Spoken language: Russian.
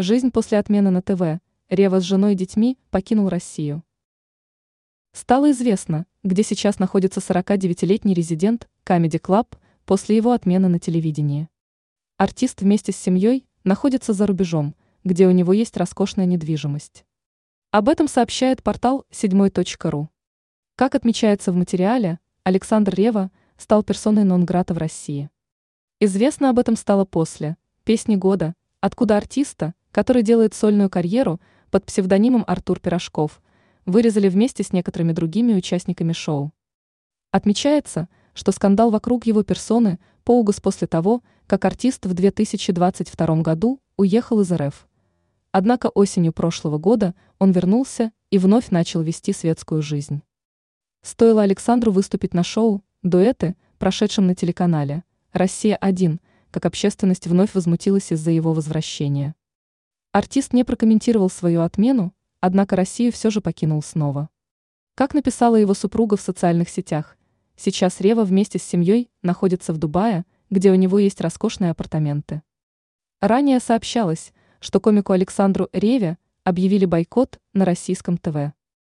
Жизнь после отмены на ТВ. Рева с женой и детьми покинул Россию. Стало известно, где сейчас находится 49-летний резидент Comedy Club после его отмены на телевидении. Артист вместе с семьей находится за рубежом, где у него есть роскошная недвижимость. Об этом сообщает портал 7.ru. Как отмечается в материале, Александр Рева стал персоной нон-грата в России. Известно об этом стало после «Песни года», откуда артиста, который делает сольную карьеру под псевдонимом Артур Пирожков, вырезали вместе с некоторыми другими участниками шоу. Отмечается, что скандал вокруг его персоны поугас после того, как артист в 2022 году уехал из РФ. Однако осенью прошлого года он вернулся и вновь начал вести светскую жизнь. Стоило Александру выступить на шоу «Дуэты», прошедшем на телеканале «Россия-1», как общественность вновь возмутилась из-за его возвращения. Артист не прокомментировал свою отмену, однако Россию все же покинул снова. Как написала его супруга в социальных сетях, сейчас Рева вместе с семьей находится в Дубае, где у него есть роскошные апартаменты. Ранее сообщалось, что комику Александру Реве объявили бойкот на российском ТВ.